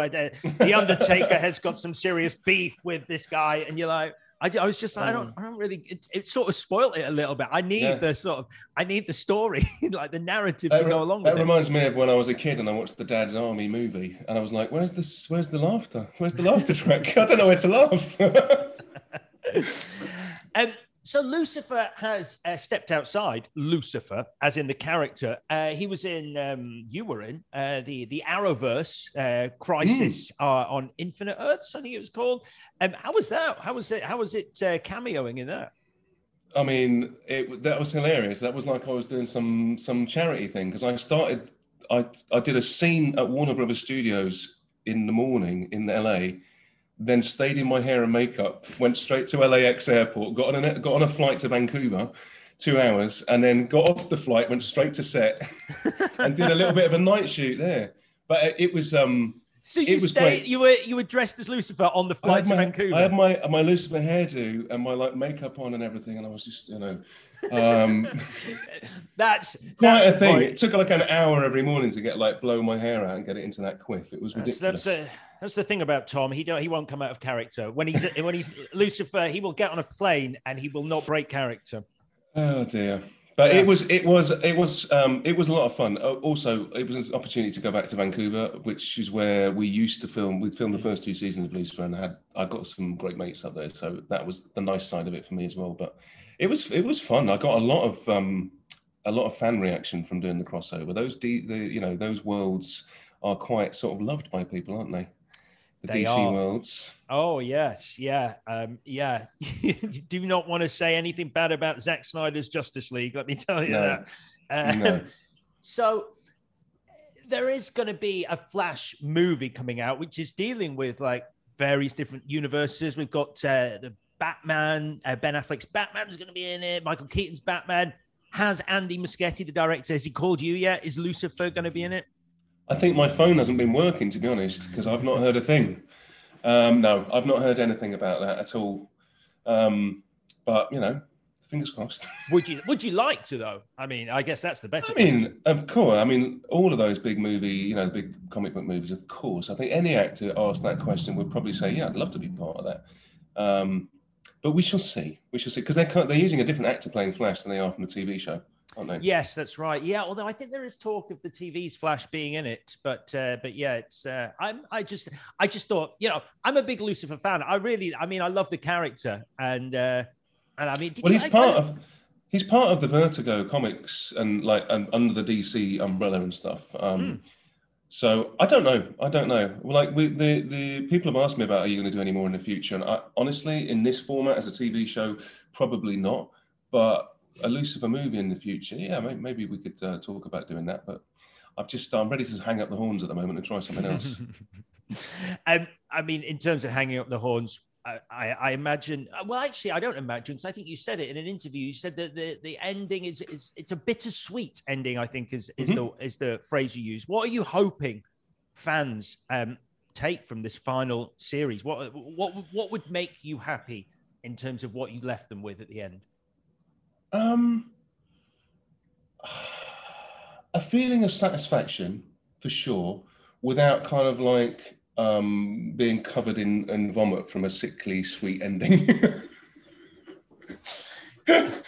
The Undertaker [LAUGHS] has got some serious beef with this guy. And you're like, I, I was just like, I don't, mm. I don't really. It, it, sort of spoiled it a little bit. I need yeah. the sort of, I need the story, [LAUGHS] like the narrative to go along. With it. That with reminds me of when I was a kid and I watched the Dad's Army movie, and I was like, "Where's this? Where's the laughter? Where's the laughter track? [LAUGHS] I don't know where to laugh." [LAUGHS] um, so Lucifer has uh, stepped outside. Lucifer, as in the character, uh, he was in. Um, you were in uh, the the Arrowverse uh, Crisis mm. on Infinite Earths. I think it was called. Um, how was that? How was it? How was it uh, cameoing in that? I mean, it that was hilarious. That was like I was doing some some charity thing because I started. I I did a scene at Warner Brothers Studios in the morning in LA then stayed in my hair and makeup, went straight to LAX airport, got on a got on a flight to Vancouver, two hours, and then got off the flight, went straight to set, [LAUGHS] and did a little bit of a night shoot there. But it was um. So you stayed, you were you were dressed as Lucifer on the flight to my, Vancouver. I had my my Lucifer hairdo and my like makeup on and everything, and I was just you know um, [LAUGHS] that's quite that's a thing. It took like an hour every morning to get like blow my hair out and get it into that quiff. It was ridiculous. That's, that's, a, that's the thing about Tom. He don't, he won't come out of character when he's when he's [LAUGHS] Lucifer. He will get on a plane and he will not break character. Oh dear. But yeah. it was it was it was um, it was a lot of fun. Also, it was an opportunity to go back to Vancouver, which is where we used to film. We filmed the first two seasons of Lucifer, and I had I got some great mates up there, so that was the nice side of it for me as well. But It was it was fun. I got a lot of um, a lot of fan reaction from doing the crossover. Those D, the you know those worlds are quite sort of loved by people, aren't they? The They DC are. worlds. Oh yes, yeah, um, yeah. [LAUGHS] you do not want to say anything bad about Zack Snyder's Justice League. Let me tell you No. that. Um, No. [LAUGHS] So there is going to be a Flash movie coming out, which is dealing with like various different universes. We've got uh, the Batman, uh, Ben Affleck's Batman's going to be in it. Michael Keaton's Batman. Has Andy Muschietti, the director, has he called you yet? Is Lucifer going to be in it? I think my phone hasn't been working, to be honest, because I've not heard a thing. Um, no, I've not heard anything about that at all. Um, but you know, fingers crossed. [LAUGHS] Would you Would you like to though? I mean, I guess that's the better. I mean, of course. I mean, all of those big movie, you know, the big comic book movies, of course. I think any actor asked that question would probably say, "Yeah, I'd love to be part of that." Um, but we shall see. We shall see because they're they're using a different actor playing Flash than they are from the TV show? Yes, that's right. Yeah, although I think there is talk of the TV's Flash being in it, but uh, but yeah, it's uh, I'm I just I just thought you know I'm a big Lucifer fan. I really I mean I love the character and uh, and I mean Well, you- he's I- part I- of he's part of the Vertigo comics and like and under the DC umbrella and stuff. Um, So I don't know. I don't know. Well, like we, the the people have asked me about are you going to do any more in the future? And I, honestly, in this format as a TV show, probably not. But a Lucifer movie in the future, yeah, maybe, maybe we could uh, talk about doing that. But I've just I'm ready to hang up the horns at the moment and try something else. [LAUGHS] um, I mean, in terms of hanging up the horns, I, I, I imagine. uh, Well, actually, I don't imagine because I think you said it in an interview. You said that the, the ending is, is it's a bittersweet ending. I think is is the is the phrase you use. What are you hoping fans um, take from this final series? What what what would make you happy in terms of what you left them with at the end? Um, [SIGHS] a feeling of satisfaction for sure, without kind of like um, being covered in, in vomit from a sickly sweet ending. [LAUGHS]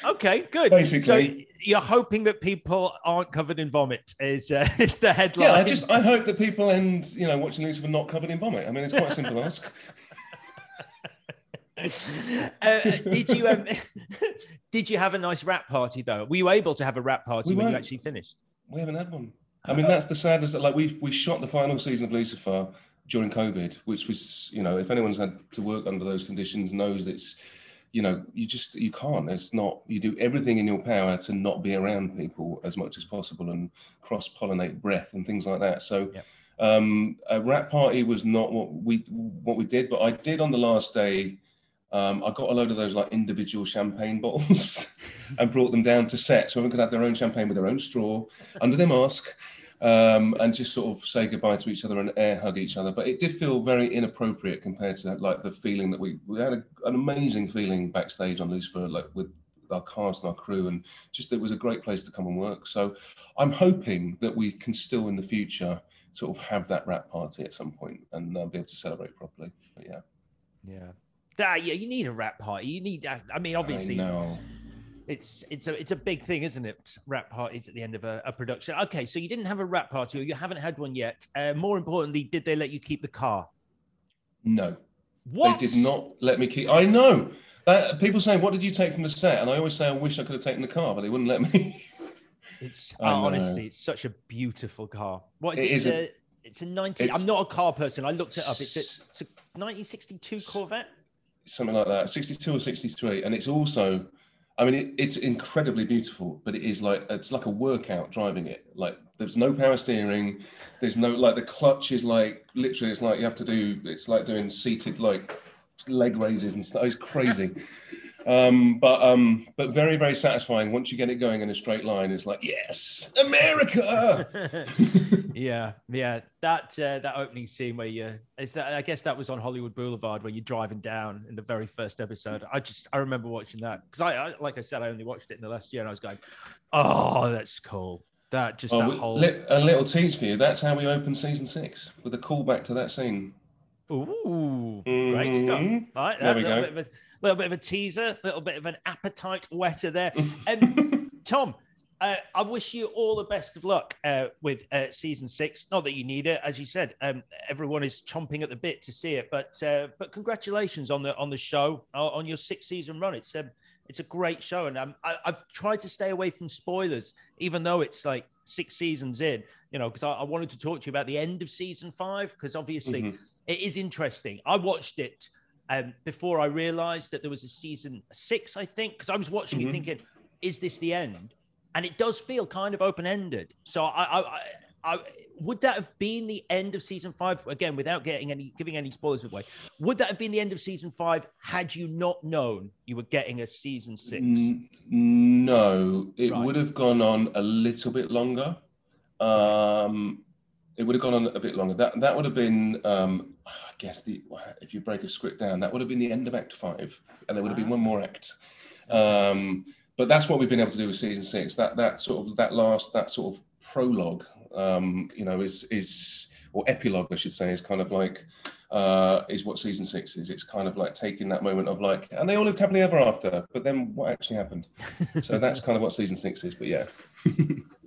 Okay, good. Basically. so you're hoping that people aren't covered in vomit. Is uh, [LAUGHS] is the headline? yeah, I just I hope that people end you know watching Lucifer not covered in vomit. I mean, it's quite a simple [LAUGHS] ask. [LAUGHS] uh, did you um, [LAUGHS] did you have a nice wrap party though? Were you able to have a wrap party We when you actually finished? We haven't had one. I mean, that's the saddest. Like we we shot the final season of Lucifer during COVID, which was you know if anyone's had to work under those conditions knows it's you know you just you can't. It's not. You do everything in your power to not be around people as much as possible and cross pollinate breath and things like that. So. Yep. Um, a wrap party was not what we what we did, but I did on the last day. Um, I got a load of those like individual champagne bottles [LAUGHS] and brought them down to set, so everyone could have their own champagne with their own straw under their mask, um, and just sort of say goodbye to each other and air hug each other. But it did feel very inappropriate compared to like the feeling that we we had a, an amazing feeling backstage on Lucifer, like with our cast and our crew, and just it was a great place to come and work. So I'm hoping that we can still in the future sort of have that wrap party at some point and uh, be able to celebrate properly. But yeah, Yeah. Ah, yeah, you need a wrap party. You need. uh, I mean, obviously, I it's it's a it's a big thing, isn't it? Wrap parties at the end of a, a production. Okay, so you didn't have a wrap party, or you haven't had one yet. Uh, more importantly, did they let you keep the car? No, What they did not let me keep. I know. That, people saying, "What did you take from the set?" And I always say, "I wish I could have taken the car, but they wouldn't let me." [LAUGHS] It's oh, honestly, it's such a beautiful car. What is It it? is It's a- a, it's a 90. it's- I'm not a car person. I looked it up. It's a, it's a 1962 Corvette. Something like that, 62 or 63. And it's also, I mean, it, it's incredibly beautiful, but it is like, it's like a workout driving it. Like, there's no power steering. There's no, like, the clutch is like, literally, it's like you have to do, it's like doing seated, like, leg raises and stuff. It's crazy. Um, but um, but very very satisfying once you get it going in a straight line. It's like yes, America. [LAUGHS] yeah, yeah. That uh, that opening scene where you is that I guess that was on Hollywood Boulevard where you're driving down in the very first episode. I just I remember watching that because I, I like I said I only watched it in the last year and I was going, oh that's cool. That just Oh, that whole li- a little tease for you. That's how we open season six with a callback to that scene. Ooh, great stuff. Mhm. All right, There we little go. Bit of a, little bit of a teaser, a little bit of an appetite whetter there. [LAUGHS] And Tom, uh, I wish you all the best of luck uh, with uh, season six. Not that you need it, as you said. Um, everyone is chomping at the bit to see it, but uh, but congratulations on the on the show on your six season run. It's um, it's a great show, and um, I, have tried to stay away from spoilers, even though it's like six seasons in. You know, because I, I, wanted to talk to you about the end of season five, because obviously mm-hmm. It is interesting. I watched it um, before I realised that there was a season six, I think, because I was watching mm-hmm. it thinking, is this the end? And it does feel kind of open ended. So I, I, I, would that have been the end of season five again without getting any giving any spoilers away would that have been the end of season five had you not known you were getting a season six no it right. would have gone on a little bit longer um it would have gone on a bit longer that that would have been um i guess the if you break a script down that would have been the end of act five and there would have been one more act um but that's what we've been able to do with season six that that sort of that last that sort of prologue um, you know, is is or epilogue, I should say, is kind of like uh, is what season six is. It's kind of like taking that moment of like, and they all lived happily ever after. But then what actually happened? [LAUGHS] so that's kind of what season six is. But yeah. [LAUGHS]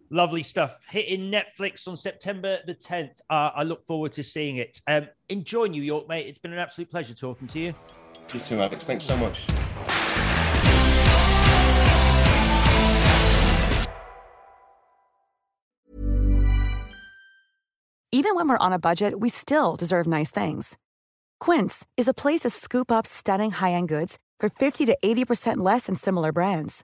Lovely stuff. Hitting Netflix on September the 10th. Uh, I look forward to seeing it. Um, enjoy New York, mate. It's been an absolute pleasure talking to you. You too, Alex. Thanks so much. Even when we're on a budget, we still deserve nice things. Quince is a place to scoop up stunning high end goods for 50 to 80% less than similar brands.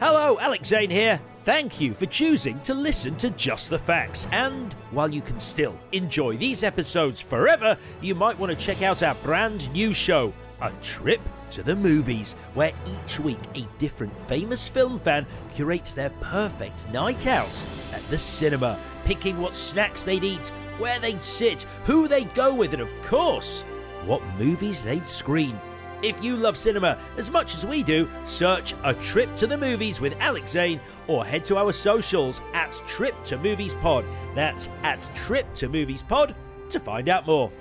Hello, Alex Zane here. Thank you for choosing to listen to Just the Facts. And while you can still enjoy these episodes forever, you might want to check out our brand new show, A Trip to the Movies, where each week a different famous film fan curates their perfect night out at the cinema, picking what snacks they'd eat, where they'd sit, who they'd go with, and of course, what movies they'd screen. If you love cinema as much as we do, search A Trip to the Movies with Alex Zane or head to our socials at Trip to Movies Pod. That's at Trip to Movies Pod to find out more.